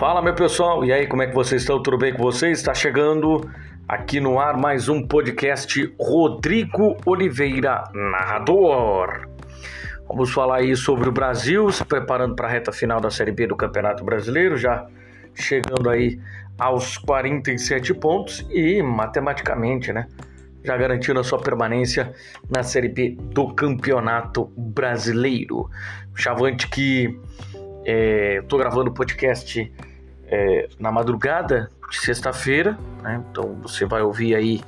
Fala meu pessoal, e aí como é que vocês estão? Tudo bem com vocês? Está chegando aqui no ar mais um podcast Rodrigo Oliveira, narrador. Vamos falar aí sobre o Brasil, se preparando para a reta final da Série B do Campeonato Brasileiro, já chegando aí aos 47 pontos e matematicamente, né? Já garantindo a sua permanência na Série B do Campeonato Brasileiro. Chavante que Estou é, gravando o podcast é, na madrugada de sexta-feira, né? então você vai ouvir aí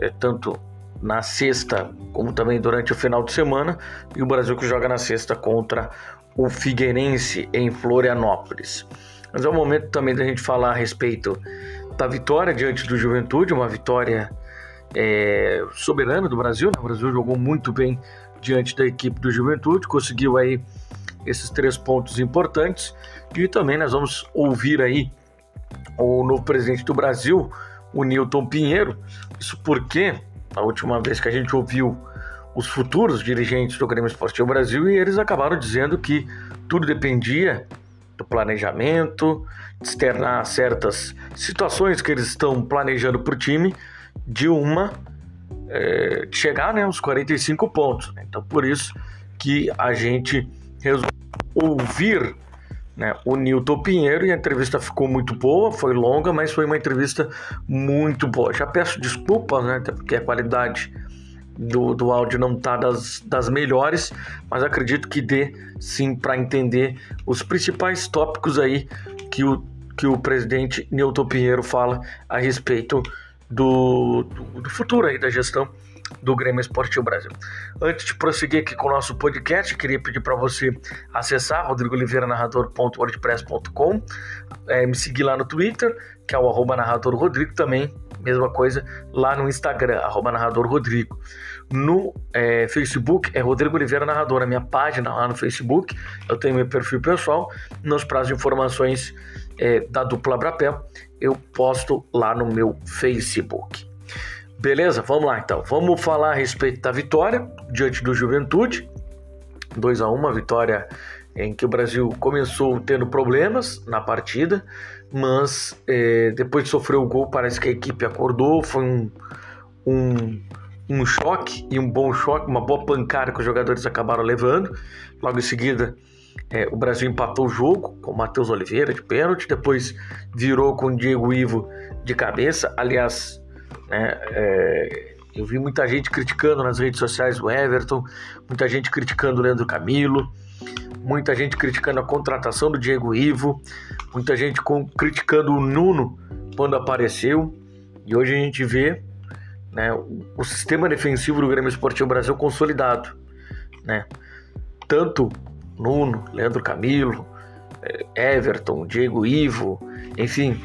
é, tanto na sexta como também durante o final de semana. E o Brasil que joga na sexta contra o Figueirense em Florianópolis. Mas é o momento também da gente falar a respeito da vitória diante do Juventude, uma vitória é, soberana do Brasil. Né? O Brasil jogou muito bem diante da equipe do Juventude, conseguiu aí esses três pontos importantes. E também nós vamos ouvir aí o novo presidente do Brasil, o Newton Pinheiro. Isso porque a última vez que a gente ouviu os futuros dirigentes do Grêmio Esportivo Brasil e eles acabaram dizendo que tudo dependia do planejamento, de externar certas situações que eles estão planejando para o time, de uma é, chegar né, aos 45 pontos. Então, por isso que a gente resolveu ouvir né, o Nilton Pinheiro e a entrevista ficou muito boa, foi longa, mas foi uma entrevista muito boa. Já peço desculpas, né, porque a qualidade do, do áudio não está das, das melhores, mas acredito que dê sim para entender os principais tópicos aí que o, que o presidente Nilton Pinheiro fala a respeito do, do, do futuro aí da gestão do Grêmio Esportivo Brasil. Antes de prosseguir aqui com o nosso podcast, queria pedir para você acessar rodrigoliveiranarrador.wordpress.com, é, me seguir lá no Twitter, que é o arroba narrador Rodrigo também, mesma coisa lá no Instagram, arroba narrador Rodrigo. No é, Facebook é Rodrigo Oliveira Narrador, a minha página lá no Facebook, eu tenho meu perfil pessoal, nos prazos de informações é, da dupla Brapel, eu posto lá no meu Facebook. Beleza? Vamos lá então. Vamos falar a respeito da vitória diante do Juventude. 2 a 1 uma vitória em que o Brasil começou tendo problemas na partida, mas é, depois de sofrer o gol, parece que a equipe acordou. Foi um, um, um choque e um bom choque, uma boa pancada que os jogadores acabaram levando. Logo em seguida, é, o Brasil empatou o jogo com o Matheus Oliveira de pênalti, depois virou com o Diego Ivo de cabeça. Aliás, né? É, eu vi muita gente criticando nas redes sociais o Everton, muita gente criticando o Leandro Camilo, muita gente criticando a contratação do Diego Ivo, muita gente com, criticando o Nuno quando apareceu. E hoje a gente vê né, o, o sistema defensivo do Grêmio Esportivo Brasil consolidado. Né? Tanto Nuno, Leandro Camilo, é, Everton, Diego Ivo, enfim,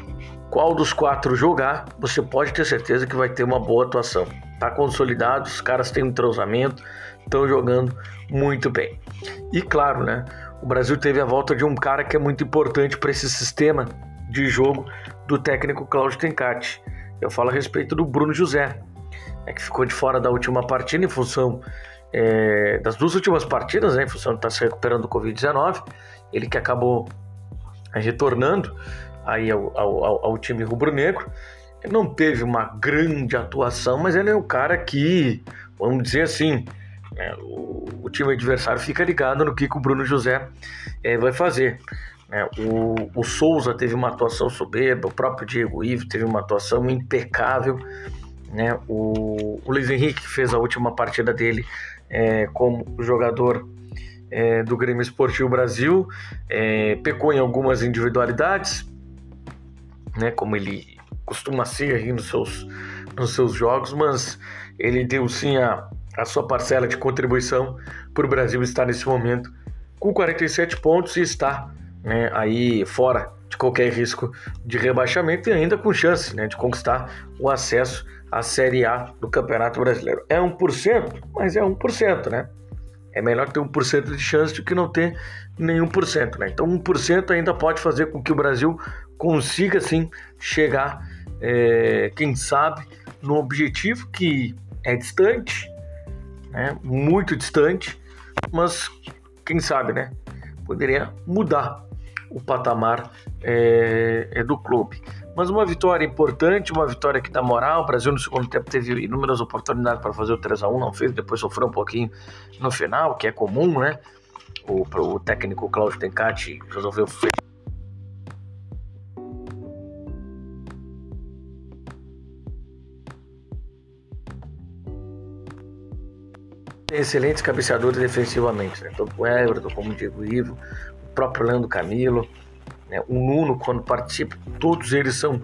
qual dos quatro jogar, você pode ter certeza que vai ter uma boa atuação. Tá consolidado, os caras têm um entrosamento, estão jogando muito bem. E claro, né? O Brasil teve a volta de um cara que é muito importante para esse sistema de jogo do técnico Cláudio Tencati. Eu falo a respeito do Bruno José, né, que ficou de fora da última partida em função é, das duas últimas partidas, né, em função de estar tá se recuperando do Covid-19. Ele que acabou retornando aí ao, ao, ao time rubro-negro. Ele não teve uma grande atuação, mas ele é o cara que, vamos dizer assim, é, o, o, time adversário fica ligado no que, que o Bruno José é, vai fazer. É, o, o, Souza teve uma atuação soberba, o próprio Diego Ivo teve uma atuação impecável. Né? O, o Luiz Henrique fez a última partida dele é, como jogador é, do Grêmio Esportivo Brasil, é, pecou em algumas individualidades, né, como ele costuma ser aí nos seus, nos seus jogos, mas ele deu sim a, a sua parcela de contribuição para o Brasil estar nesse momento com 47 pontos e está né, aí fora de qualquer risco de rebaixamento e ainda com chance né, de conquistar o acesso à Série A do Campeonato Brasileiro. É 1%, mas é 1%, né? É melhor ter 1% de chance do que não ter nenhum por cento, né? Então 1% ainda pode fazer com que o Brasil consiga sim chegar, é, quem sabe, no objetivo que é distante, né? muito distante, mas quem sabe, né? Poderia mudar o patamar é, é, do clube. Mas uma vitória importante, uma vitória que dá moral. O Brasil no segundo tempo teve inúmeras oportunidades para fazer o 3 a 1 não fez, depois sofreu um pouquinho no final, que é comum, né? O, o técnico Cláudio Tencati resolveu excelentes cabeceadores defensivamente, né? tanto o Everton como o Diego Ivo, o próprio Leandro Camilo, né? o Nuno quando participa, todos eles são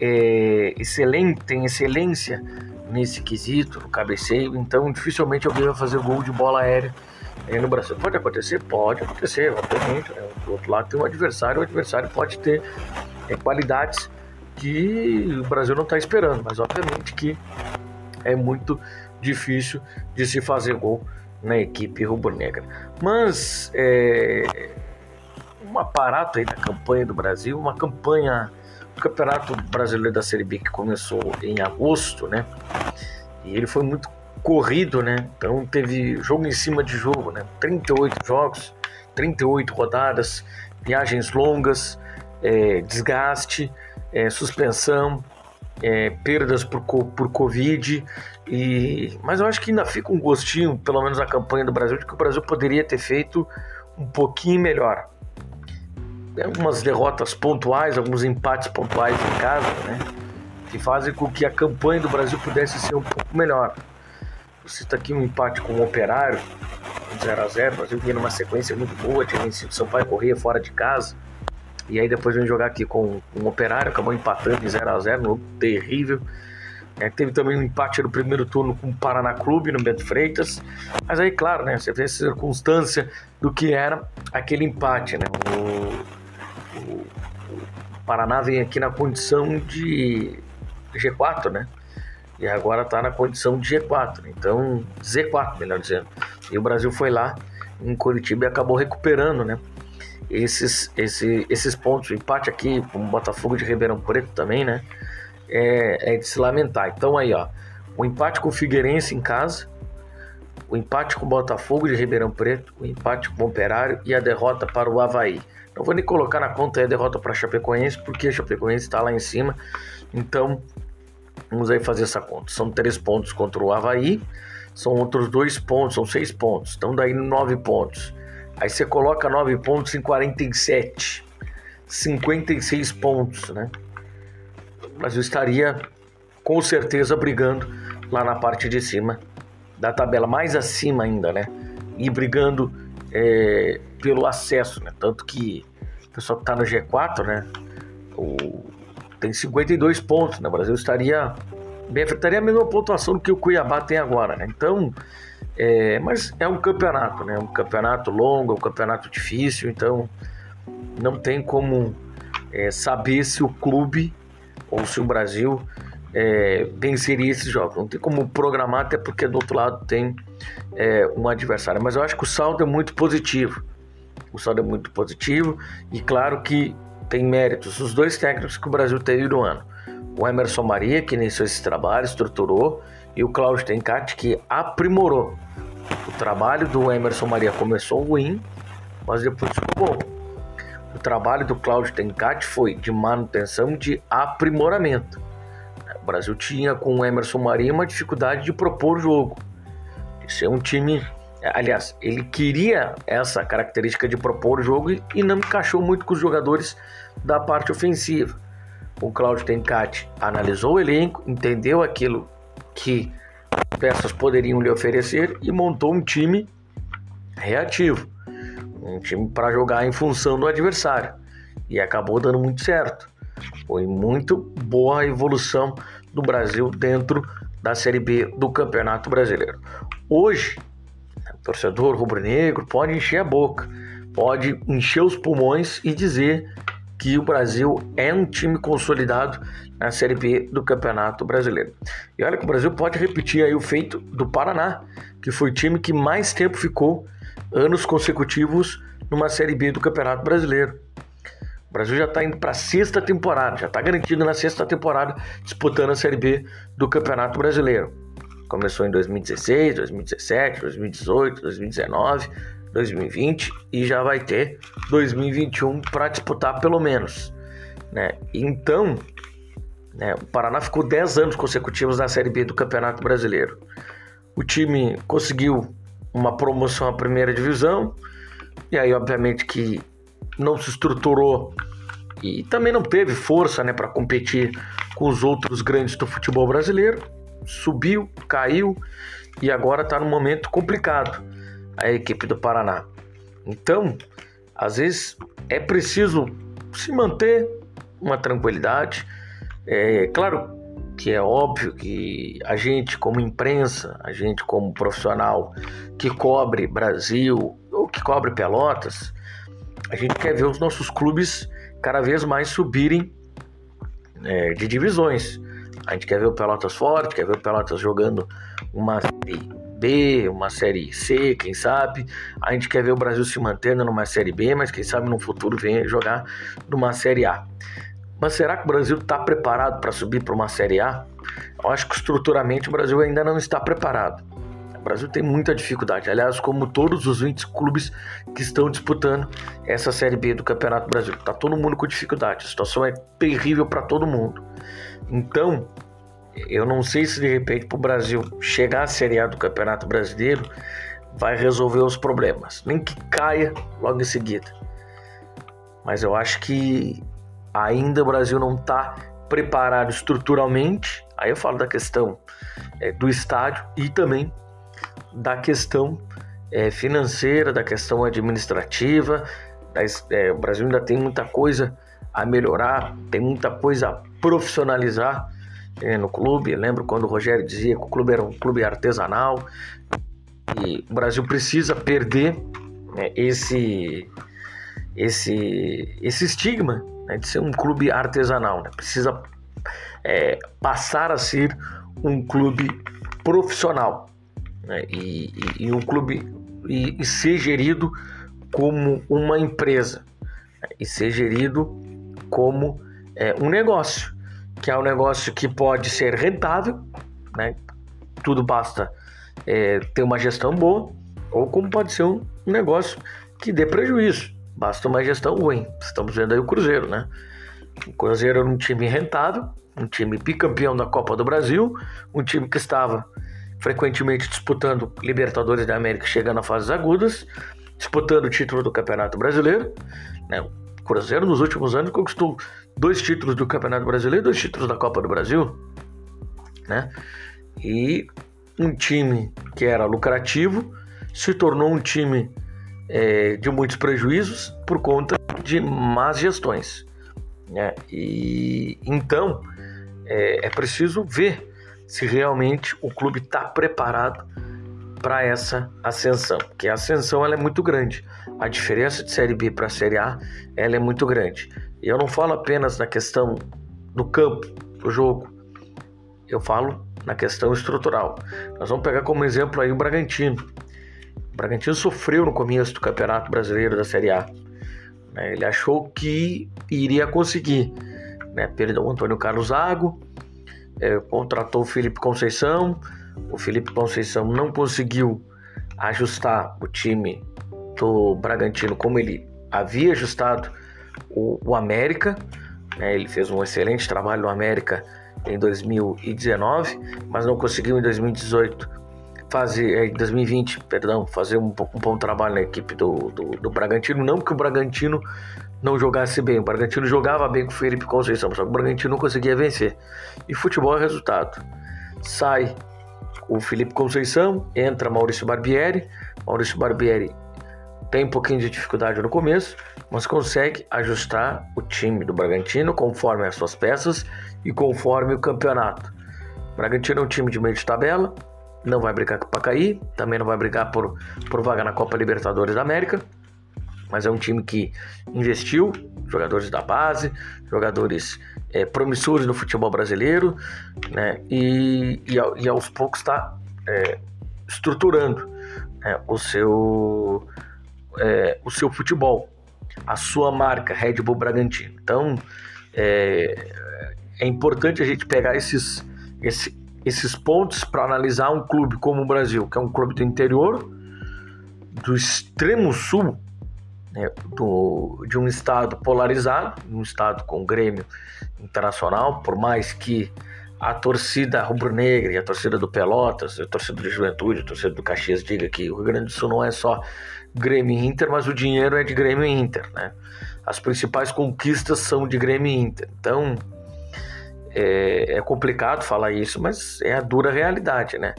é, excelentes, têm excelência nesse quesito, no cabeceio, então dificilmente alguém vai fazer gol de bola aérea é, no Brasil. Pode acontecer? Pode acontecer, obviamente. Né? Do outro lado tem um adversário, o adversário pode ter é, qualidades que o Brasil não está esperando, mas obviamente que é muito difícil de se fazer gol na equipe rubro-negra. Mas é, um aparato aí da campanha do Brasil, uma campanha do Campeonato Brasileiro da Série B que começou em agosto, né? E ele foi muito corrido, né? Então teve jogo em cima de jogo, né? 38 jogos, 38 rodadas, viagens longas, é, desgaste, é, suspensão, é, perdas por, por Covid, e, mas eu acho que ainda fica um gostinho, pelo menos na campanha do Brasil, de que o Brasil poderia ter feito um pouquinho melhor. Algumas derrotas pontuais, alguns empates pontuais em casa, né? Que fazem com que a campanha do Brasil pudesse ser um pouco melhor. Você está aqui um empate com o Operário, 0 a 0 O Brasil vinha numa sequência muito boa, tinha vencido Sampaio Corrêa fora de casa e aí depois vem jogar aqui com, o Operário, acabou empatando em 0 a 0 um terrível. É, teve também um empate no primeiro turno com o Paraná Clube no Beto Freitas. Mas aí, claro, né, você vê a circunstância do que era aquele empate. Né? O, o, o Paraná vem aqui na condição de G4, né? E agora está na condição de G4, então Z4, melhor dizendo. E o Brasil foi lá em Curitiba e acabou recuperando, né? esses, esse, esses pontos, empate aqui com o Botafogo de Ribeirão Preto também, né? É, é, de se lamentar. Então aí, ó, o empate com o Figueirense em casa, o empate com o Botafogo de Ribeirão Preto, o empate com o Operário e a derrota para o Havaí. Não vou nem colocar na conta a derrota para a Chapecoense, porque a Chapecoense está lá em cima. Então, vamos aí fazer essa conta. São três pontos contra o Havaí, são outros dois pontos, são seis pontos. Então, daí nove pontos. Aí você coloca 9 pontos em 47. 56 pontos, né? O Brasil estaria com certeza brigando lá na parte de cima da tabela, mais acima ainda, né? E brigando é, pelo acesso, né? Tanto que o pessoal que está no G4, né? O, tem 52 pontos, né? O Brasil estaria bem, estaria a mesma pontuação que o Cuiabá tem agora, né? Então, é, mas é um campeonato, né? Um campeonato longo, um campeonato difícil, então não tem como é, saber se o clube ou se o Brasil é, venceria esses jogos. Não tem como programar, até porque do outro lado tem é, um adversário. Mas eu acho que o saldo é muito positivo. O saldo é muito positivo e claro que tem méritos os dois técnicos que o Brasil teve no ano. O Emerson Maria, que iniciou esse trabalho, estruturou, e o Cláudio Tencati, que aprimorou. O trabalho do Emerson Maria começou ruim, mas depois ficou bom. O trabalho do Cláudio Tencati foi de manutenção de aprimoramento. O Brasil tinha com o Emerson Maria uma dificuldade de propor jogo, de ser um time. Aliás, ele queria essa característica de propor jogo e não encaixou muito com os jogadores da parte ofensiva. O Cláudio Tencati analisou o elenco, entendeu aquilo que peças poderiam lhe oferecer e montou um time reativo, um time para jogar em função do adversário e acabou dando muito certo. Foi muito boa a evolução do Brasil dentro da Série B do Campeonato Brasileiro. Hoje, torcedor rubro-negro pode encher a boca, pode encher os pulmões e dizer que o Brasil é um time consolidado na Série B do Campeonato Brasileiro. E olha que o Brasil pode repetir aí o feito do Paraná, que foi o time que mais tempo ficou anos consecutivos numa Série B do Campeonato Brasileiro. O Brasil já está indo para a sexta temporada, já está garantido na sexta temporada disputando a Série B do Campeonato Brasileiro. Começou em 2016, 2017, 2018, 2019, 2020 e já vai ter 2021 para disputar pelo menos, né? Então, né, o Paraná ficou 10 anos consecutivos na Série B do Campeonato Brasileiro. O time conseguiu uma promoção à primeira divisão e aí obviamente que não se estruturou e também não teve força, né, para competir com os outros grandes do futebol brasileiro. Subiu, caiu e agora está num momento complicado a equipe do Paraná. Então, às vezes é preciso se manter uma tranquilidade. É claro que é óbvio que a gente, como imprensa, a gente, como profissional que cobre Brasil ou que cobre Pelotas, a gente quer ver os nossos clubes cada vez mais subirem é, de divisões. A gente quer ver o Pelotas forte, quer ver o Pelotas jogando uma série B, uma série C, quem sabe. A gente quer ver o Brasil se mantendo numa série B, mas quem sabe no futuro venha jogar numa série A. Mas será que o Brasil está preparado para subir para uma série A? Eu acho que estruturalmente o Brasil ainda não está preparado. O Brasil tem muita dificuldade. Aliás, como todos os 20 clubes que estão disputando essa Série B do Campeonato Brasileiro. Está todo mundo com dificuldade. A situação é terrível para todo mundo. Então, eu não sei se de repente para o Brasil chegar à Série A do Campeonato Brasileiro vai resolver os problemas. Nem que caia logo em seguida. Mas eu acho que ainda o Brasil não está preparado estruturalmente. Aí eu falo da questão é, do estádio e também da questão é, financeira, da questão administrativa. é, o Brasil ainda tem muita coisa a melhorar, tem muita coisa a profissionalizar é, no clube. Eu lembro quando o Rogério dizia que o clube era um clube artesanal e o Brasil precisa perder né, esse, esse, esse estigma né, de ser um clube artesanal. Né? Precisa é, passar a ser um clube profissional né? e, e, e, um clube e, e, ser gerido como uma empresa né? e ser gerido como é, um negócio, que é um negócio que pode ser rentável, né? tudo basta é, ter uma gestão boa, ou como pode ser um negócio que dê prejuízo, basta uma gestão ruim. Estamos vendo aí o Cruzeiro, né? O Cruzeiro era um time rentável, um time bicampeão da Copa do Brasil, um time que estava frequentemente disputando Libertadores da América, chegando a fases agudas, disputando o título do Campeonato Brasileiro. Né? O Cruzeiro, nos últimos anos, conquistou dois títulos do Campeonato Brasileiro e dois títulos da Copa do Brasil. Né? E um time que era lucrativo se tornou um time é, de muitos prejuízos por conta de más gestões. Né? E então é, é preciso ver se realmente o clube está preparado para essa ascensão, porque a ascensão ela é muito grande. A diferença de série B para série A ela é muito grande. E eu não falo apenas na questão do campo, do jogo. Eu falo na questão estrutural. Nós vamos pegar como exemplo aí o Bragantino. Bragantino sofreu no começo do Campeonato Brasileiro da Série A. Né? Ele achou que iria conseguir. Né? Perdeu o Antônio Carlos Zago, é, contratou o Felipe Conceição. O Felipe Conceição não conseguiu ajustar o time do Bragantino como ele havia ajustado o, o América. Né? Ele fez um excelente trabalho no América em 2019, mas não conseguiu em 2018 fazer, é, em 2020, perdão, fazer um, um bom trabalho na equipe do, do, do Bragantino. Não que o Bragantino não jogasse bem. O Bragantino jogava bem com o Felipe Conceição, só que o Bragantino não conseguia vencer. E futebol é resultado. Sai o Felipe Conceição, entra Maurício Barbieri. Maurício Barbieri tem um pouquinho de dificuldade no começo, mas consegue ajustar o time do Bragantino conforme as suas peças e conforme o campeonato. O Bragantino é um time de meio de tabela, não vai brigar para cair, também não vai brigar por, por vaga na Copa Libertadores da América mas é um time que investiu jogadores da base, jogadores é, promissores no futebol brasileiro, né? E, e, e aos poucos está é, estruturando né? o seu é, o seu futebol, a sua marca Red Bull Bragantino. Então é, é importante a gente pegar esses, esses pontos para analisar um clube como o Brasil, que é um clube do interior do extremo sul né, do, de um estado polarizado, um estado com Grêmio internacional, por mais que a torcida rubro-negra e a torcida do Pelotas, a torcida do Juventude, a torcida do Caxias diga que o Rio Grande do Sul não é só Grêmio e Inter, mas o dinheiro é de Grêmio e Inter, né? As principais conquistas são de Grêmio e Inter. Então, é, é complicado falar isso, mas é a dura realidade, né?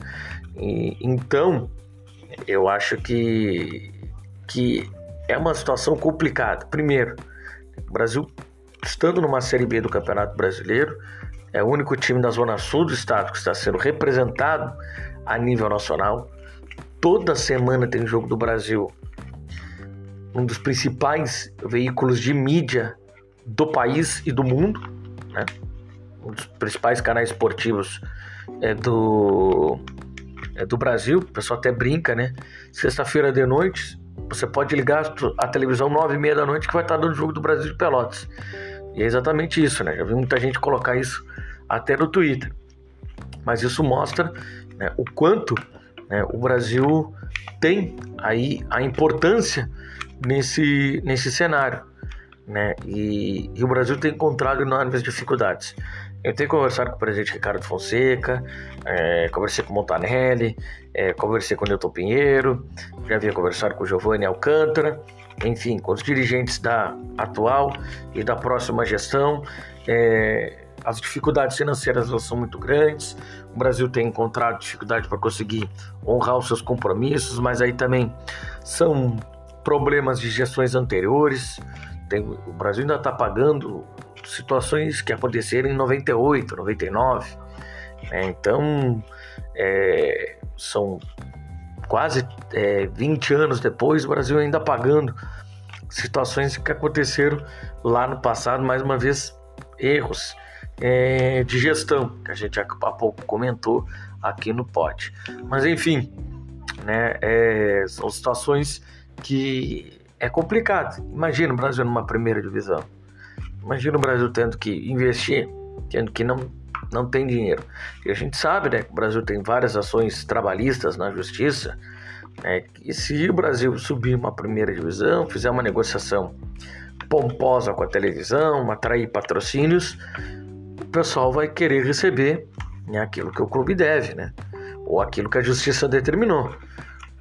E, então, eu acho que, que é uma situação complicada. Primeiro, o Brasil estando numa Série B do Campeonato Brasileiro, é o único time da Zona Sul do estado que está sendo representado a nível nacional. Toda semana tem jogo do Brasil. Um dos principais veículos de mídia do país e do mundo, né? Um dos principais canais esportivos é do, é do Brasil. O pessoal até brinca, né? Sexta-feira de noite, você pode ligar a televisão nove e meia da noite que vai estar dando jogo do Brasil de Pelotas. E é exatamente isso, né? Já vi muita gente colocar isso até no Twitter. Mas isso mostra né, o quanto né, o Brasil tem aí a importância nesse, nesse cenário. Né? E, e o Brasil tem encontrado enormes dificuldades. Eu tenho conversado com o presidente Ricardo Fonseca, é, conversei com o Montanelli, é, conversei com o Newton Pinheiro, já havia conversado com o Giovanni Alcântara, enfim, com os dirigentes da atual e da próxima gestão. É, as dificuldades financeiras são muito grandes. O Brasil tem encontrado dificuldade para conseguir honrar os seus compromissos, mas aí também são problemas de gestões anteriores. Tem, o Brasil ainda está pagando situações que aconteceram em 98, 99. Né? Então, é, são quase é, 20 anos depois, o Brasil ainda pagando situações que aconteceram lá no passado, mais uma vez, erros é, de gestão, que a gente há pouco comentou aqui no pod. Mas enfim, né, é, são situações que é complicado. Imagina o Brasil numa primeira divisão. Imagina o Brasil tendo que investir, tendo que não, não tem dinheiro. E a gente sabe né, que o Brasil tem várias ações trabalhistas na justiça. Né, e se o Brasil subir uma primeira divisão, fizer uma negociação pomposa com a televisão, atrair patrocínios, o pessoal vai querer receber né, aquilo que o clube deve, né? Ou aquilo que a justiça determinou.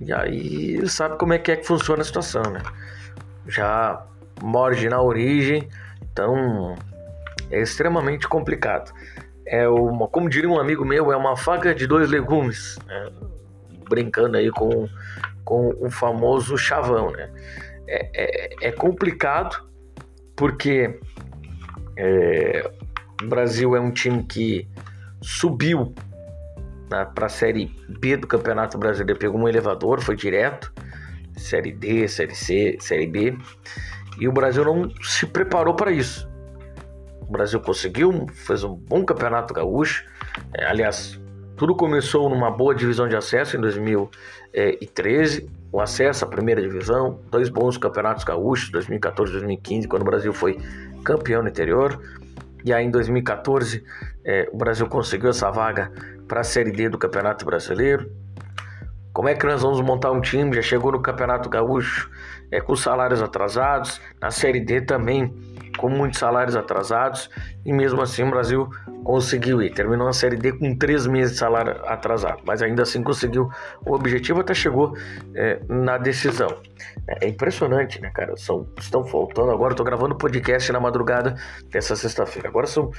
E aí sabe como é que é que funciona a situação, né? Já morde na origem, então é extremamente complicado. É uma, como diria um amigo meu, é uma faca de dois legumes, né? brincando aí com, com o famoso chavão, né? É, é, é complicado porque é, o Brasil é um time que subiu né, para a Série B do Campeonato Brasileiro, pegou um elevador, foi direto, Série D, Série C, Série B, e o Brasil não se preparou para isso. O Brasil conseguiu, fez um bom Campeonato Gaúcho, é, aliás, tudo começou numa boa divisão de acesso em 2013, o acesso à primeira divisão, dois bons campeonatos gaúchos, 2014 e 2015, quando o Brasil foi campeão no interior. E aí em 2014 é, o Brasil conseguiu essa vaga para a Série D do Campeonato Brasileiro. Como é que nós vamos montar um time? Já chegou no Campeonato Gaúcho é, com salários atrasados, na Série D também com muitos salários atrasados e mesmo assim o Brasil conseguiu ir. Terminou a Série D com três meses de salário atrasado, mas ainda assim conseguiu o objetivo, até chegou é, na decisão. É, é impressionante, né, cara? São, estão faltando. Agora estou gravando podcast na madrugada dessa sexta-feira. Agora são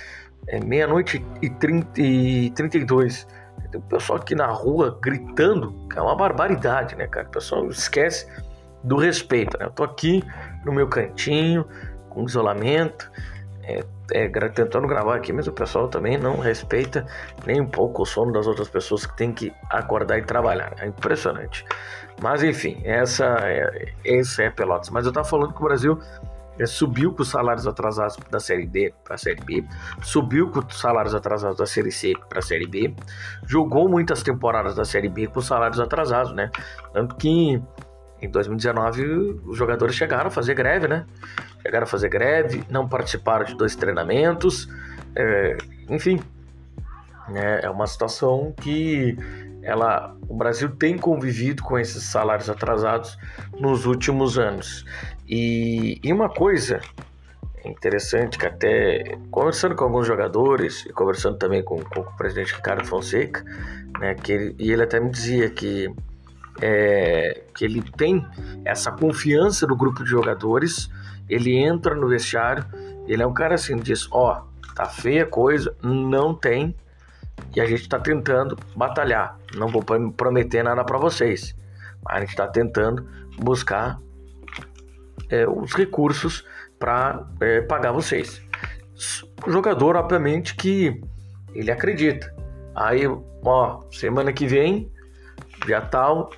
é, meia-noite e, 30, e 32. Tem o pessoal aqui na rua gritando, que é uma barbaridade, né, cara? O pessoal esquece do respeito, né? Eu tô aqui no meu cantinho, com isolamento, é, é, tentando gravar aqui, mas o pessoal também não respeita nem um pouco o sono das outras pessoas que tem que acordar e trabalhar. É impressionante. Mas enfim, essa é, é Pelotas. Mas eu estava falando que o Brasil é, subiu com os salários atrasados da Série D para a Série B, subiu com os salários atrasados da Série C para a Série B, jogou muitas temporadas da Série B com salários atrasados, né? Tanto que em 2019 os jogadores chegaram a fazer greve, né? chegaram a fazer greve, não participaram de dois treinamentos, é, enfim, é, é uma situação que ela, o Brasil tem convivido com esses salários atrasados nos últimos anos. E, e uma coisa interessante que até conversando com alguns jogadores e conversando também com, com o presidente Ricardo Fonseca, né, que ele, e ele até me dizia que é, que ele tem essa confiança do grupo de jogadores, ele entra no vestiário, ele é um cara assim, diz, ó, oh, tá feia coisa, não tem, e a gente está tentando batalhar. Não vou prometer nada para vocês, mas a gente está tentando buscar é, os recursos para é, pagar vocês. O jogador, obviamente, que ele acredita. Aí, ó, semana que vem, dia tal,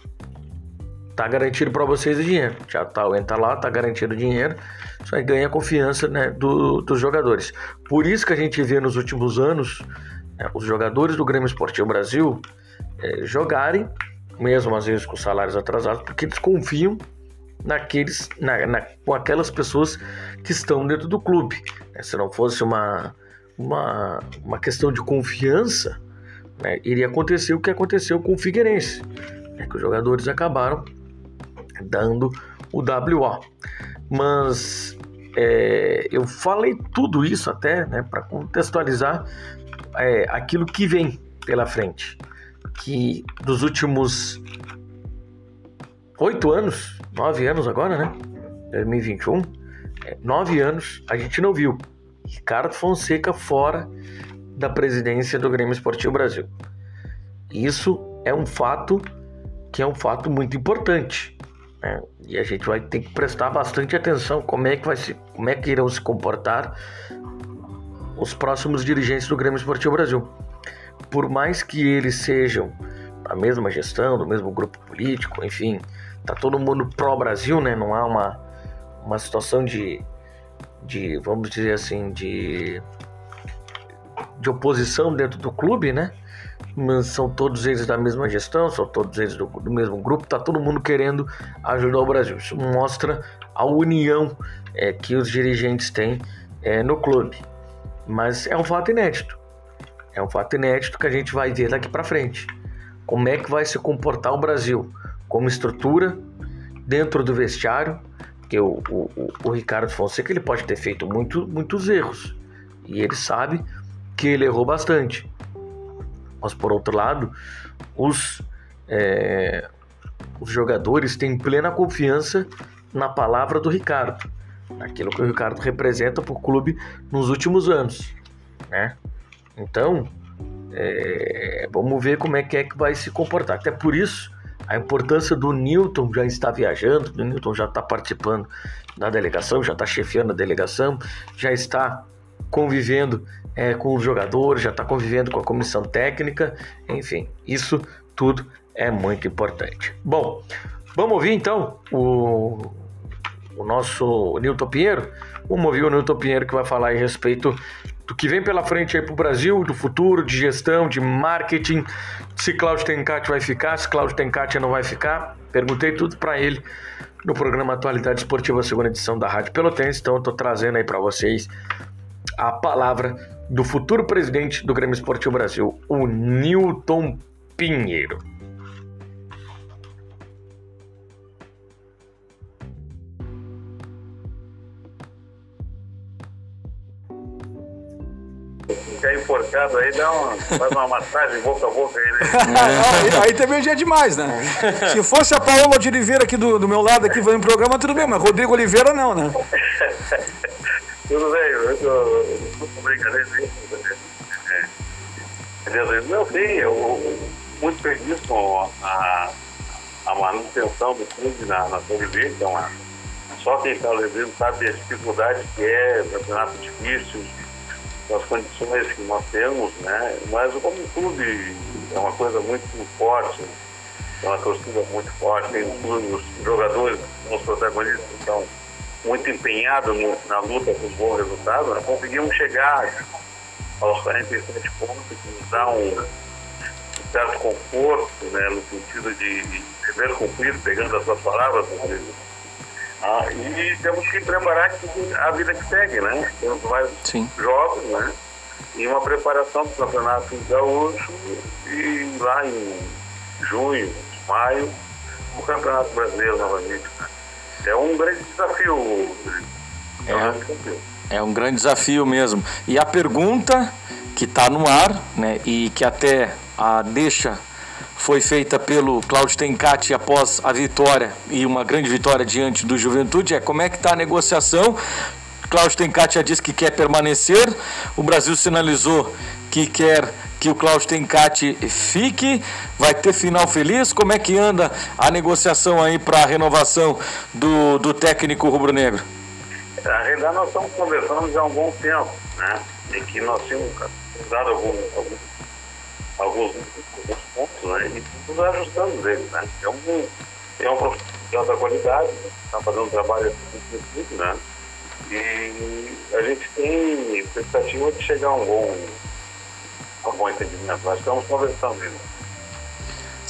tá garantido para vocês o dinheiro. Já tal, entra lá, tá garantido o dinheiro. Isso aí ganha confiança né, do, dos jogadores. Por isso que a gente vê nos últimos anos né, os jogadores do Grêmio Esportivo Brasil é, jogarem, mesmo às vezes com salários atrasados, porque eles confiam naqueles, na, na, com aquelas pessoas que estão dentro do clube. Né? Se não fosse uma, uma, uma questão de confiança, né, iria acontecer o que aconteceu com o Figueirense, né, que os jogadores acabaram dando o WO. Mas é, eu falei tudo isso até né, para contextualizar é, aquilo que vem pela frente. Que dos últimos oito anos, nove anos agora, né? 2021, é, nove anos, a gente não viu Ricardo Fonseca fora da presidência do Grêmio Esportivo Brasil. Isso é um fato que é um fato muito importante. Né? E a gente vai ter que prestar bastante atenção como é que vai se, como é que irão se comportar os próximos dirigentes do Grêmio Esportivo Brasil. Por mais que eles sejam da mesma gestão, do mesmo grupo político, enfim, tá todo mundo pró-Brasil, né? Não há uma, uma situação de, de, vamos dizer assim, de, de oposição dentro do clube, né? Mas são todos eles da mesma gestão, são todos eles do, do mesmo grupo, tá todo mundo querendo ajudar o Brasil. Isso mostra a união é, que os dirigentes têm é, no clube. Mas é um fato inédito. É um fato inédito que a gente vai ver daqui para frente. Como é que vai se comportar o Brasil como estrutura dentro do vestiário? Porque o, o, o Ricardo Fonseca ele pode ter feito muito, muitos erros e ele sabe que ele errou bastante. Mas por outro lado, os, é, os jogadores têm plena confiança na palavra do Ricardo aquilo que o Ricardo representa para o clube nos últimos anos, né? Então, é, vamos ver como é que é que vai se comportar. Até por isso, a importância do Newton já está viajando, o Newton já está participando da delegação, já está chefiando a delegação, já está convivendo é, com os jogadores, já está convivendo com a comissão técnica, enfim, isso tudo é muito importante. Bom, vamos ouvir então o o nosso Nilton Pinheiro. Vamos ouvir o Nilton Pinheiro que vai falar a respeito do que vem pela frente aí para o Brasil, do futuro, de gestão, de marketing, se Cláudio Tencati vai ficar, se Cláudio Tencati não vai ficar. Perguntei tudo para ele no programa Atualidade Esportiva, segunda edição da Rádio Pelotense. Então eu estou trazendo aí para vocês a palavra do futuro presidente do Grêmio Esportivo Brasil, o Nilton Pinheiro. ficar enforcado aí, dá uma, faz uma massagem boca a boca aí, né? aí, aí também já é demais, né? Se fosse a Paola de Oliveira aqui do, do meu lado, aqui no programa, tudo bem, mas Rodrigo Oliveira não, né? tudo bem, eu com brincadeira é. Não, sim, eu muito feliz com a, a manutenção do clube na, na Série B, então só quem está levando sabe a dificuldade que é, campeonato difícil, as condições que nós temos, né? Mas como clube é uma coisa muito forte, é uma torcida muito forte, tem os jogadores, os protagonistas estão muito empenhados no, na luta por bom resultado, nós conseguimos chegar aos 47 pontos, que nos dá um, um certo conforto, né, no sentido de, de dever cumprido, pegando as suas palavras, Rodrigo ah, e temos que preparar a vida que segue, né? Temos mais Sim. jogos, né? E uma preparação para o campeonato gaúcho e lá em, junho, maio, o Campeonato Brasileiro novamente. Né? É um grande desafio. É, um grande desafio. é um grande desafio mesmo. E a pergunta que está no ar, né, e que até a deixa foi feita pelo Cláudio Tencati após a vitória e uma grande vitória diante do Juventude é como é que está a negociação. Cláudio Tencati já disse que quer permanecer, o Brasil sinalizou que quer que o Cláudio Tencati fique, vai ter final feliz. Como é que anda a negociação aí para a renovação do, do técnico rubro-negro? Na realidade, nós estamos conversando já há um bom tempo, né? E que nós tínhamos dado alguns, alguns, alguns, alguns pontos, né? E nos ajustando eles, né? É um, é um profissional alta qualidade, está fazendo um trabalho muito, né? E a gente tem expectativa de chegar a um bom com bom entendimento. Nós estamos conversando mesmo.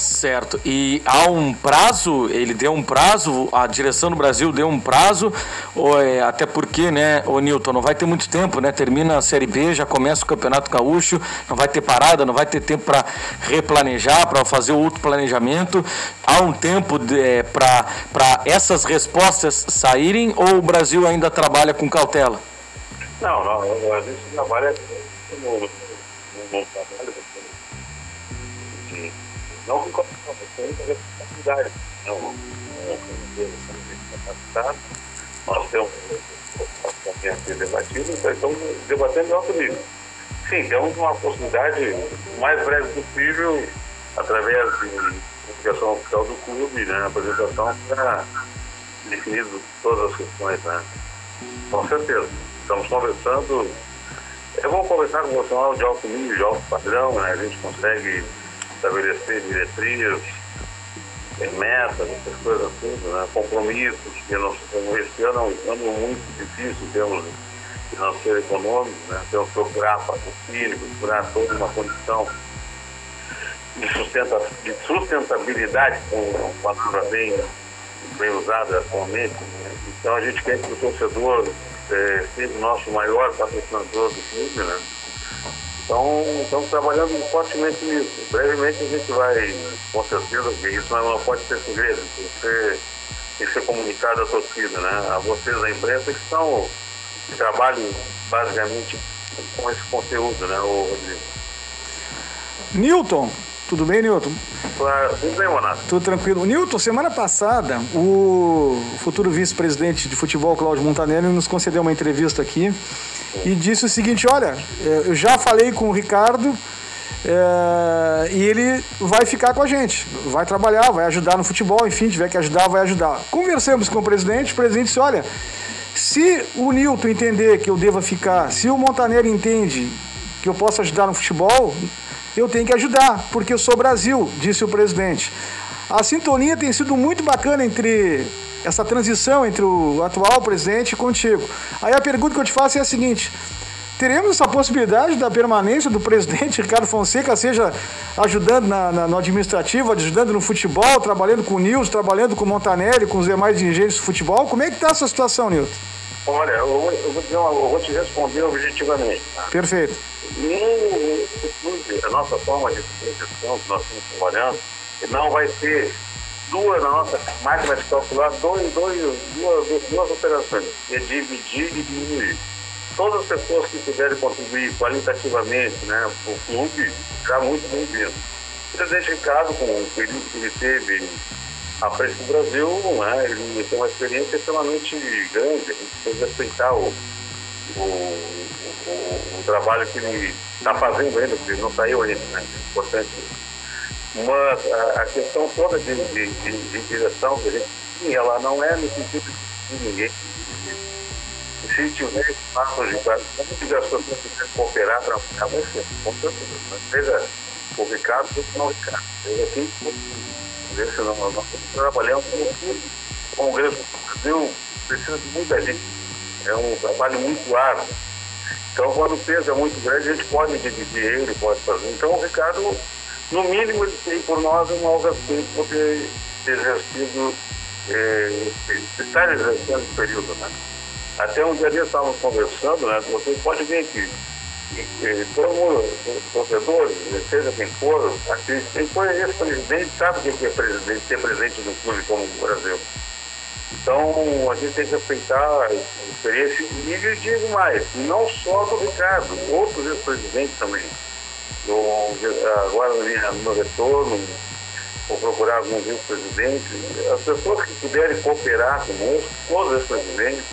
Certo. E há um prazo, ele deu um prazo, a direção do Brasil deu um prazo, ou é, até porque, né, o Newton, não vai ter muito tempo, né? Termina a Série B, já começa o Campeonato Gaúcho, não vai ter parada, não vai ter tempo para replanejar, para fazer outro planejamento. Há um tempo é, para essas respostas saírem ou o Brasil ainda trabalha com cautela? Não, não a gente trabalha com bom trabalho, de, não com muita responsabilidade. Não, não, capacitado, nós temos a ser debatido, então estamos debatendo em alto nível. Sim, temos uma possibilidade mais breve possível, através de comunicação oficial do clube, né, apresentação para definir todas as questões. Né? Com certeza. Estamos conversando é bom conversar com o profissional de alto nível, de alto padrão, né? A gente consegue estabelecer diretrizes, metas, essas coisas assim, né? compromissos, que nós, esse ano é um ano muito difícil em termos financeiro e econômico, né? Temos que procurar patrocínio, procurar toda uma condição de, sustenta, de sustentabilidade, com uma palavra bem, bem usada atualmente. Né? Então a gente quer que o torcedor é, o nosso maior patrocinador do clube, né? Então, estamos trabalhando fortemente nisso. Brevemente a gente vai, com certeza, porque isso não pode ser segredo, tem que ser, tem que ser comunicado à torcida, né? A vocês da imprensa que são, que trabalham basicamente com esse conteúdo, né, o Rodrigo? Newton, tudo bem, Newton? Tudo bem, Monato. Tudo tranquilo. Newton, semana passada, o futuro vice-presidente de futebol, Cláudio Montanelli, nos concedeu uma entrevista aqui e disse o seguinte: olha, é, eu já falei com o Ricardo. É, e ele vai ficar com a gente, vai trabalhar, vai ajudar no futebol, enfim, tiver que ajudar, vai ajudar. Conversamos com o presidente, o presidente disse: olha, se o Newton entender que eu deva ficar, se o Montaneiro entende que eu posso ajudar no futebol, eu tenho que ajudar, porque eu sou Brasil, disse o presidente. A sintonia tem sido muito bacana entre essa transição entre o atual presidente e contigo. Aí a pergunta que eu te faço é a seguinte: teremos essa possibilidade da permanência do presidente Ricardo Fonseca, seja ajudando na, na, no administrativo, ajudando no futebol, trabalhando com o Nils, trabalhando com o Montanelli, com os demais dirigentes do futebol? Como é que está essa situação, Nilton? Olha, eu vou, eu vou, eu vou te responder objetivamente. Tá? Perfeito. Nossa forma de gestão que nós estamos trabalhando não vai ser duas na nossa máquina de calcular dois, dois, duas, duas operações, é dividir e diminuir. Todas as pessoas que puderem contribuir qualitativamente né, para o clube, já muito bem-vindo. Presidente Ricardo, com o período que ele teve à frente do Brasil, né, ele tem uma experiência extremamente grande, a gente precisa respeitar o, o, o, o trabalho que ele está fazendo ainda, porque não saiu ainda, né? É importante. Mas a, a questão toda de, de, de, de, direção que a gente tinha, ela não é no sentido de ninguém. Se tiver espaço de como tiver as pessoas que cooperar, trabalhar, vai ser, com certeza. Seja o Ricardo, seja o não Ricardo. Seja quem Nesse, nós, nós trabalhamos com o Congresso do Brasil, precisa de muita gente. É um trabalho muito árduo. Então, quando o peso é muito grande, a gente pode dividir ele, pode fazer. Então, o Ricardo, no mínimo, ele tem por nós um algo assim poder ter exercido, é, estar exercendo esse período, né? Até um dia ali estávamos conversando, né? Você pode vir aqui. todo mundo, torcedores, seja quem for, quem for ex-presidente sabe o que é presidente, ser presidente do clube como o Brasil. Então a gente tem que respeitar a experiência e eu digo mais, não só do Ricardo, outros ex-presidentes também. Eu, agora no meu retorno, vou procurar alguns ex-presidentes, as pessoas que puderem cooperar conosco, todos os ex-presidentes,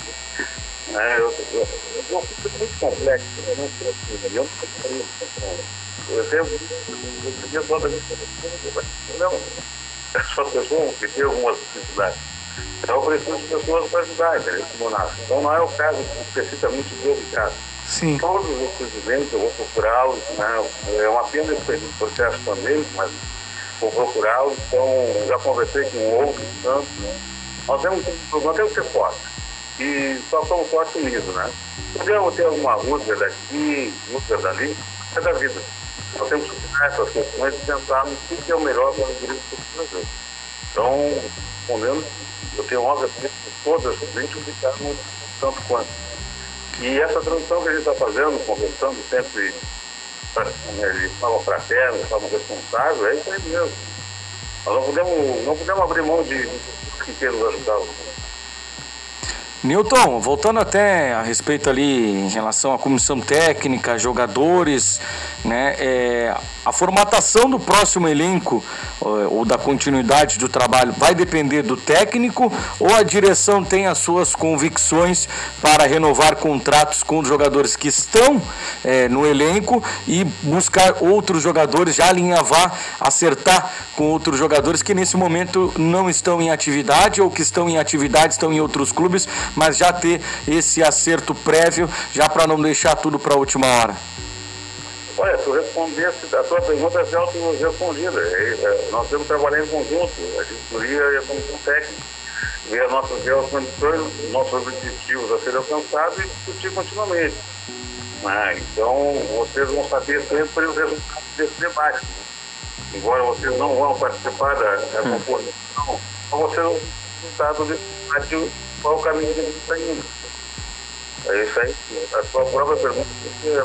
né, eu, eu, eu, eu muito complexo, eu não sei assim, eu não eu tenho eu tenho toda a não, é só pessoas que têm algumas dificuldades. Então eu preciso de pessoas para ajudar, entendeu? Então não é o caso especificamente do Ricardo. Sim. Todos os presidentes, eu vou procurá-los, né? é uma pena esse processo pandêmico, mas vou procurá-los. Então, já conversei com outros tantos. Né? Nós, temos, nós temos que ser fortes. E só somos fortes unidos, né? Podemos ter alguma luta daqui, luta dali, é da vida. Nós temos que superar essas questões e pensar no que é o melhor para o direito do Brasil. Então, respondendo, eu tenho de todas as gente ficaram tanto quanto. E essa transição que a gente está fazendo, conversando sempre de forma fraterna, de forma responsável, é isso aí mesmo. Nós não podemos, não podemos abrir mão de, de que queiram ajudar o Newton, voltando até a respeito ali em relação à comissão técnica, jogadores, né, é, a formatação do próximo elenco ou da continuidade do trabalho vai depender do técnico ou a direção tem as suas convicções para renovar contratos com os jogadores que estão é, no elenco e buscar outros jogadores, já alinhavar, acertar com outros jogadores que nesse momento não estão em atividade ou que estão em atividade, estão em outros clubes, mas já ter esse acerto prévio, já para não deixar tudo para a última hora. Olha, tu respondesse, a tua pergunta é auto-respondida. É, é, nós temos que trabalhar em conjunto, a diretoria e a comissão técnica, ver as nossas reais condições, nossos objetivos a serem alcançados e discutir continuamente. Ah, então, vocês vão saber sempre os resultados desse debate. Né? Embora vocês não vão participar da, da hum. composição, vocês resultado debate, qual o caminho que gente está indo. É isso aí. A sua própria pergunta é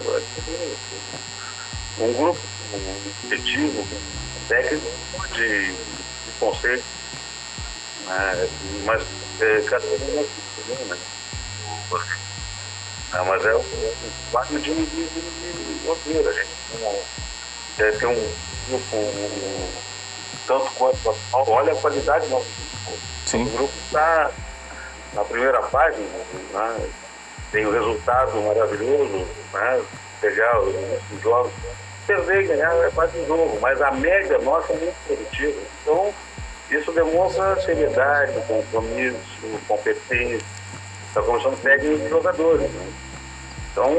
um grupo um objetivo, técnico de, de conceito, né? mas é, cada um é né? Não, mas é um quadro de, de, de, de. A gente tem, é, tem um um, tanto quanto olha a qualidade do nosso grupo. Sim. O grupo está na primeira página, né? tem o um resultado maravilhoso, né? pegar os, os jogos perder e ganhar é quase um jogo, mas a média nossa é muito positiva. Então, isso demonstra seriedade, compromisso, competência da comissão técnica dos jogadores. Né? Então,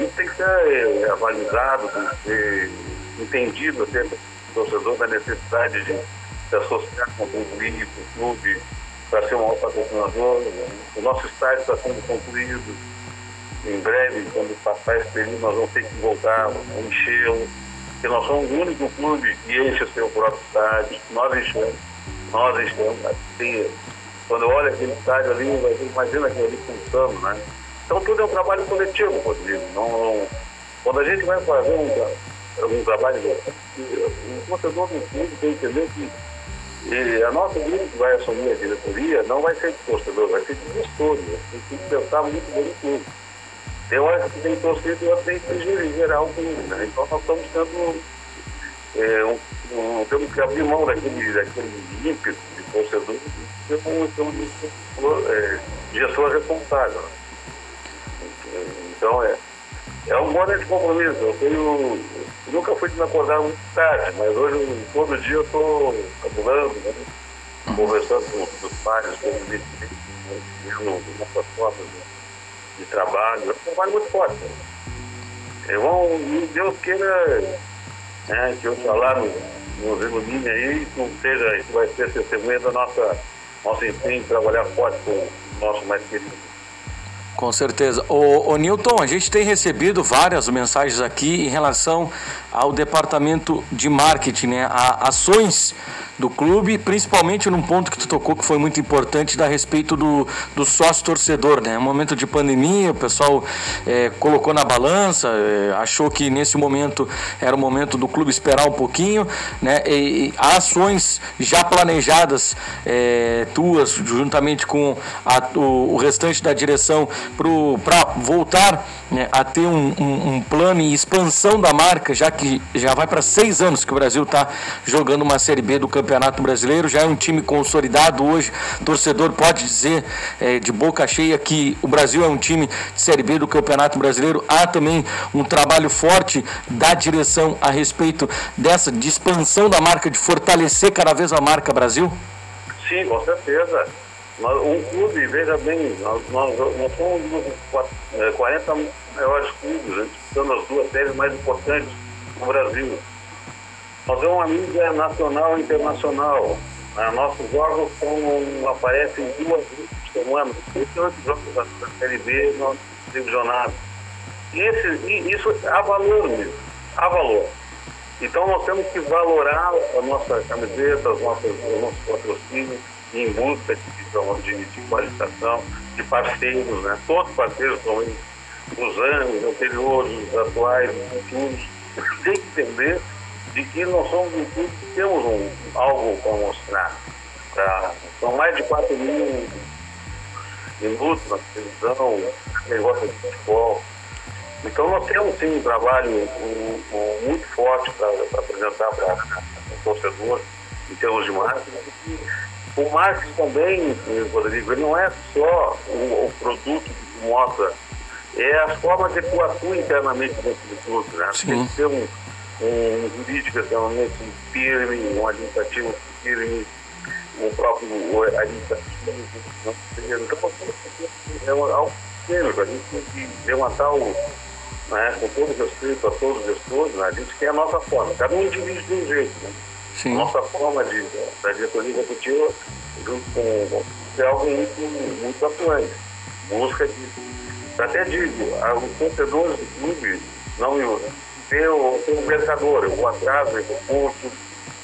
isso tem que ser é, avalizado, tem que ser entendido até torcedor da necessidade de se associar com o clube, com o clube, para ser um patrocinador. O nosso estádio está sendo concluído em breve, quando passar esse período, nós vamos ter que voltar, vamos enchê-lo, porque nós somos o único clube que enche o seu próprio estádio, nós enchemos, nós enchemos. Assim, quando eu olho aquele estádio ali, imagina aquilo ali funcionando, né? Então tudo é um trabalho coletivo, Rodrigo. Não, não, quando a gente vai fazer um, um trabalho, o torcedor do clube tem que entender que e a nossa grupo que vai assumir a diretoria não vai ser de torcedor, vai ser de gestores. Tem que pensar muito bem clube. Eu acho que tem torcida e outro tem prejuízo geral com né? Então nós estamos tendo. É, um, um, temos que abrir mão daquele, daquele ímpeto de torcedor e ter um, um é, gestor responsável. Então é, é um bom de compromisso. Eu tenho. Nunca fui de me acordar muito tarde, mas hoje todo dia eu estou cabulando, né? conversando com os pais, com os vizinhos, nossas formas. Né? de trabalho, é um trabalho muito forte. É bom, Deus queira né, que eu falar no, nos ilumine aí, que seja, que vai ser testemunha da nossa, nosso empenho de trabalhar forte com o nosso mais querido. Com certeza. O, o Newton, a gente tem recebido várias mensagens aqui em relação ao departamento de marketing, né? A ações do clube, principalmente num ponto que tu tocou que foi muito importante da respeito do, do sócio torcedor, né? Um momento de pandemia, o pessoal é, colocou na balança, é, achou que nesse momento era o momento do clube esperar um pouquinho, né? E, e ações já planejadas é, tuas, juntamente com a, o, o, restante da direção, para voltar né, a ter um, um, um plano e expansão da marca, já que já vai para seis anos que o Brasil está jogando uma Série B do Campeonato Brasileiro, já é um time consolidado hoje, torcedor pode dizer é, de boca cheia que o Brasil é um time de Série B do Campeonato Brasileiro, há também um trabalho forte da direção a respeito dessa de expansão da marca, de fortalecer cada vez a marca Brasil? Sim, com certeza. Um clube, veja bem, nós, nós, nós somos um dos 40 maiores clubes, né, disputando as duas séries mais importantes do Brasil. Temos uma mídia nacional e internacional. Né? Nossos jogos são, aparecem duas vezes por semana, 38 jogos da, da Série B no divisionado. E esse, isso há valor mesmo, há valor. Então nós temos que valorar a nossa camiseta, as nossas, os nossos patrocínios em busca de, de, de qualificação, de parceiros, né? Todos parceiros são os anos anteriores, os atuais, os futuros. Tem que entender de que nós somos um clube que temos um, algo para mostrar. Pra, são mais de 4 mil minutos na televisão, negócio de futebol. Então nós temos sim um trabalho um, um, muito forte para apresentar para o torcedor em termos de marketing. O marketing também, Rodrigo, ele não é só o, o produto que mostra, é a forma de tu atua internamente dentro do clube. Né? Tem que ter um, um jurídico extremamente firme, um administrativo firme, o próprio administrativo. Então, é algo químico, a gente tem que levantar o, né, com todo respeito a todos os gestores, né, a gente quer a nossa forma, cada um divide de um jeito. Né? Sim. Nossa forma de, da diretoria executiva, junto com é algo muito, muito atuante. Busca de. Até digo, os torcedores do clube não ver o, o o atraso, o recurso,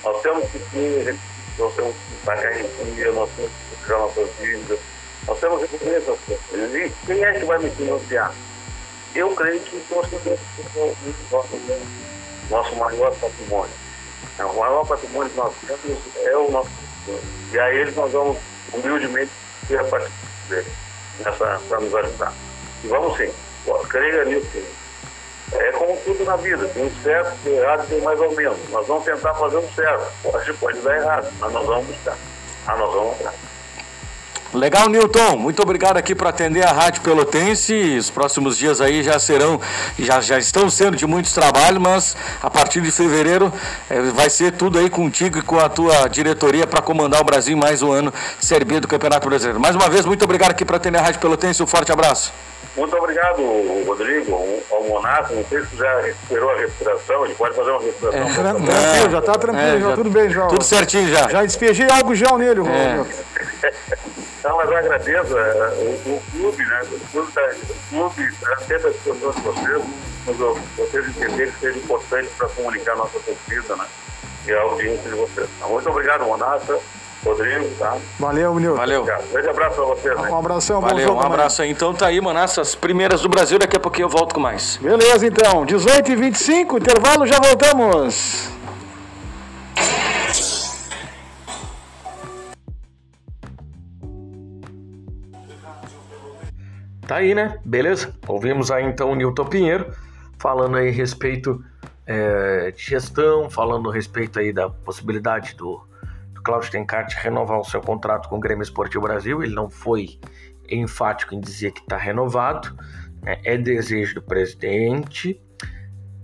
nós temos que ter, nós temos que pagar dia, nós temos que pagar nossas dívidas, nós temos que cumprir essas coisas. E quem é que vai me financiar? Eu creio que o torcedor é o nosso maior patrimônio. É, o maior patrimônio que nós temos é o nosso E a eles nós vamos humildemente ter a participação dele para nos ajudar. E vamos sim, creia nisso. É como tudo na vida, tem certo, tem errado, tem mais ou menos. Nós vamos tentar fazer o certo. Pode, pode dar errado, mas nós vamos buscar. Mas nós vamos buscar. Legal, Newton. Muito obrigado aqui por atender a Rádio Pelotense. Os próximos dias aí já serão, já, já estão sendo de muitos trabalhos, mas a partir de fevereiro é, vai ser tudo aí contigo e com a tua diretoria para comandar o Brasil mais um ano Série B do Campeonato Brasileiro. Mais uma vez, muito obrigado aqui por atender a Rádio Pelotense. Um forte abraço. Muito obrigado, Rodrigo, ao Monaco. Não sei se já recuperou a respiração, ele pode fazer uma respiração. É, tranquilo, já está tranquilo, é, já, já, tudo bem, João. Tudo certinho já. Já despejei algo gel nele, é. Então, mas eu agradeço é, o, o, clube, né? O clube, tá, o clube atende as pessoas de vocês, mas vocês entenderem que seja importante para comunicar a nossa torcida, né? E a audiência de vocês. Então, muito obrigado, Monata. Rodrigo, tá? Valeu, Nilton. Valeu. Obrigado. Grande abraço pra vocês. Né? Um abração, bom Valeu, um abraço aí. Então tá aí, mano, essas primeiras do Brasil, daqui a pouquinho eu volto com mais. Beleza, então. 18 e 25 intervalo, já voltamos. Tá aí, né? Beleza? Ouvimos aí então o Nilton Pinheiro falando aí a respeito é, de gestão, falando a respeito aí da possibilidade do, do Cláudio Tencati renovar o seu contrato com o Grêmio Esportivo Brasil. Ele não foi enfático em dizer que está renovado. Né? É desejo do presidente,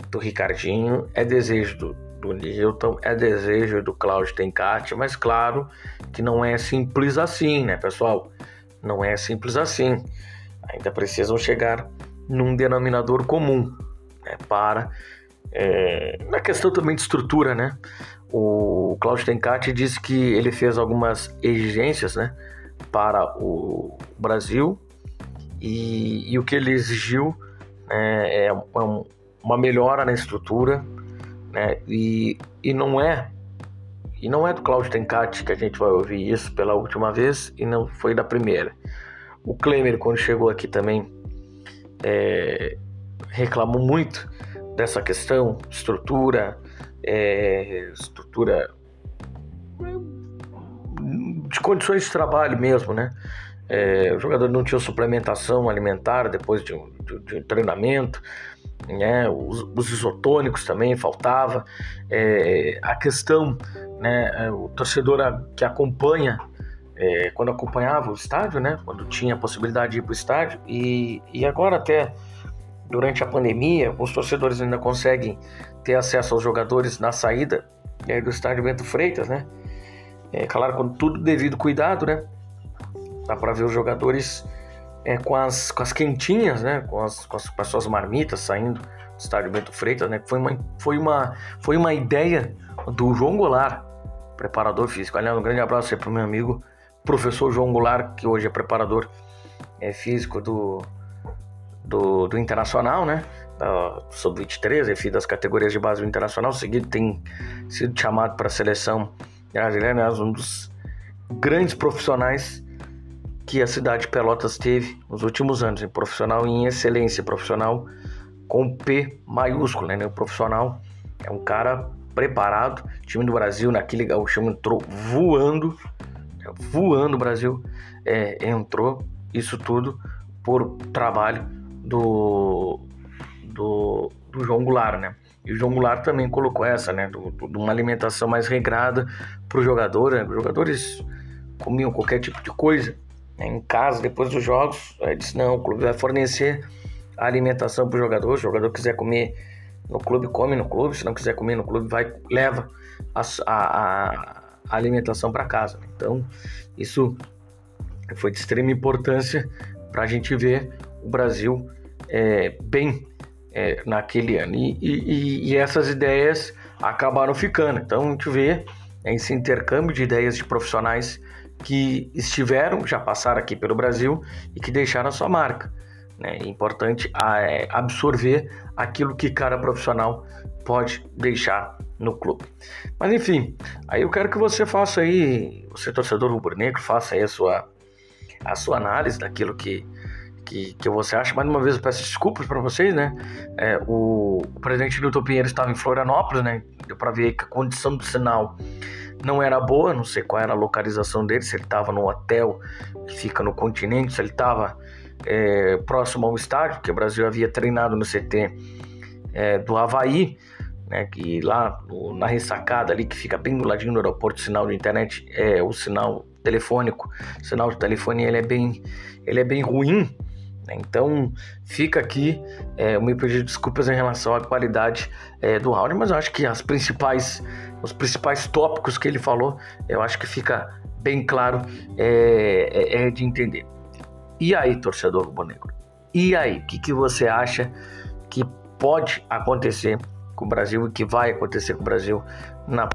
do Ricardinho, é desejo do, do Newton, é desejo do Cláudio Tencati, mas claro que não é simples assim, né, pessoal? Não é simples assim ainda precisam chegar num denominador comum né, para é, na questão também de estrutura, né? O Claudio Tencati disse que ele fez algumas exigências, né, para o Brasil e, e o que ele exigiu né, é, é uma melhora na estrutura, né? E, e não é e não é do Cláudio Tencati que a gente vai ouvir isso pela última vez e não foi da primeira. O Klemer, quando chegou aqui também, é, reclamou muito dessa questão, estrutura, é, estrutura de condições de trabalho mesmo, né? É, o jogador não tinha suplementação alimentar depois de um, de, de um treinamento, né? Os, os, isotônicos também faltava. É, a questão, né? É, o torcedor que acompanha é, quando acompanhava o estádio, né? Quando tinha a possibilidade de ir para o estádio e, e agora até durante a pandemia, os torcedores ainda conseguem ter acesso aos jogadores na saída do estádio Bento Freitas, né? É claro, com tudo devido cuidado, né? Dá para ver os jogadores é, com, as, com as quentinhas, né? Com as, com as, com as suas marmitas saindo do estádio Bento Freitas, né? Foi uma, foi uma, foi uma ideia do João Goulart, preparador físico. Aliás, um grande abraço aí para meu amigo professor João Goulart, que hoje é preparador é, físico do, do, do Internacional, né? Da Sub-23, é filho das categorias de base Internacional. Seguido tem sido chamado para a seleção brasileira, né? um dos grandes profissionais que a cidade de Pelotas teve nos últimos anos, em profissional em excelência, profissional com P maiúsculo, né? O profissional é um cara preparado. O time do Brasil naquele gauchão entrou voando, voando o Brasil é, entrou isso tudo por trabalho do, do, do João Goulart, né? E o João Goulart também colocou essa, né? De uma alimentação mais regrada para o jogador. Né? Os jogadores comiam qualquer tipo de coisa né? em casa, depois dos jogos. Ele disse: não, o clube vai fornecer a alimentação para o jogador. Se o jogador quiser comer no clube, come no clube. Se não quiser comer no clube, vai leva a, a, a alimentação para casa. Então, isso foi de extrema importância para a gente ver o Brasil é, bem é, naquele ano. E, e, e, essas ideias acabaram ficando. Então a gente vê esse intercâmbio de ideias de profissionais que estiveram, já passaram aqui pelo Brasil e que deixaram a sua marca. Né? É importante é, absorver aquilo que cada profissional pode deixar no clube. Mas enfim, aí eu quero que você faça aí, você torcedor rubro-negro, faça aí a sua, a sua análise daquilo que que, que você acha. Mais uma vez eu peço desculpas para vocês, né? É, o, o, presidente Nilton Pinheiro estava em Florianópolis, né? Deu para ver que a condição do sinal não era boa, não sei qual era a localização dele, se ele estava no hotel que fica no continente, se ele estava é, próximo ao estádio, porque o Brasil havia treinado no CT é, do Havaí, né, que lá no, na ressacada ali, que fica bem do ladinho do aeroporto, o sinal de internet é o sinal telefônico, o sinal de telefonia ele é bem, ele é bem ruim? Então fica aqui é, o meu pedido de desculpas em relação à qualidade é, do áudio, mas eu acho que as principais, os principais tópicos que ele falou, eu acho que fica bem claro é, é, é de entender. E aí, torcedor rubro-negro? E aí, o que, que você acha que pode acontecer com o Brasil e que vai acontecer com o Brasil na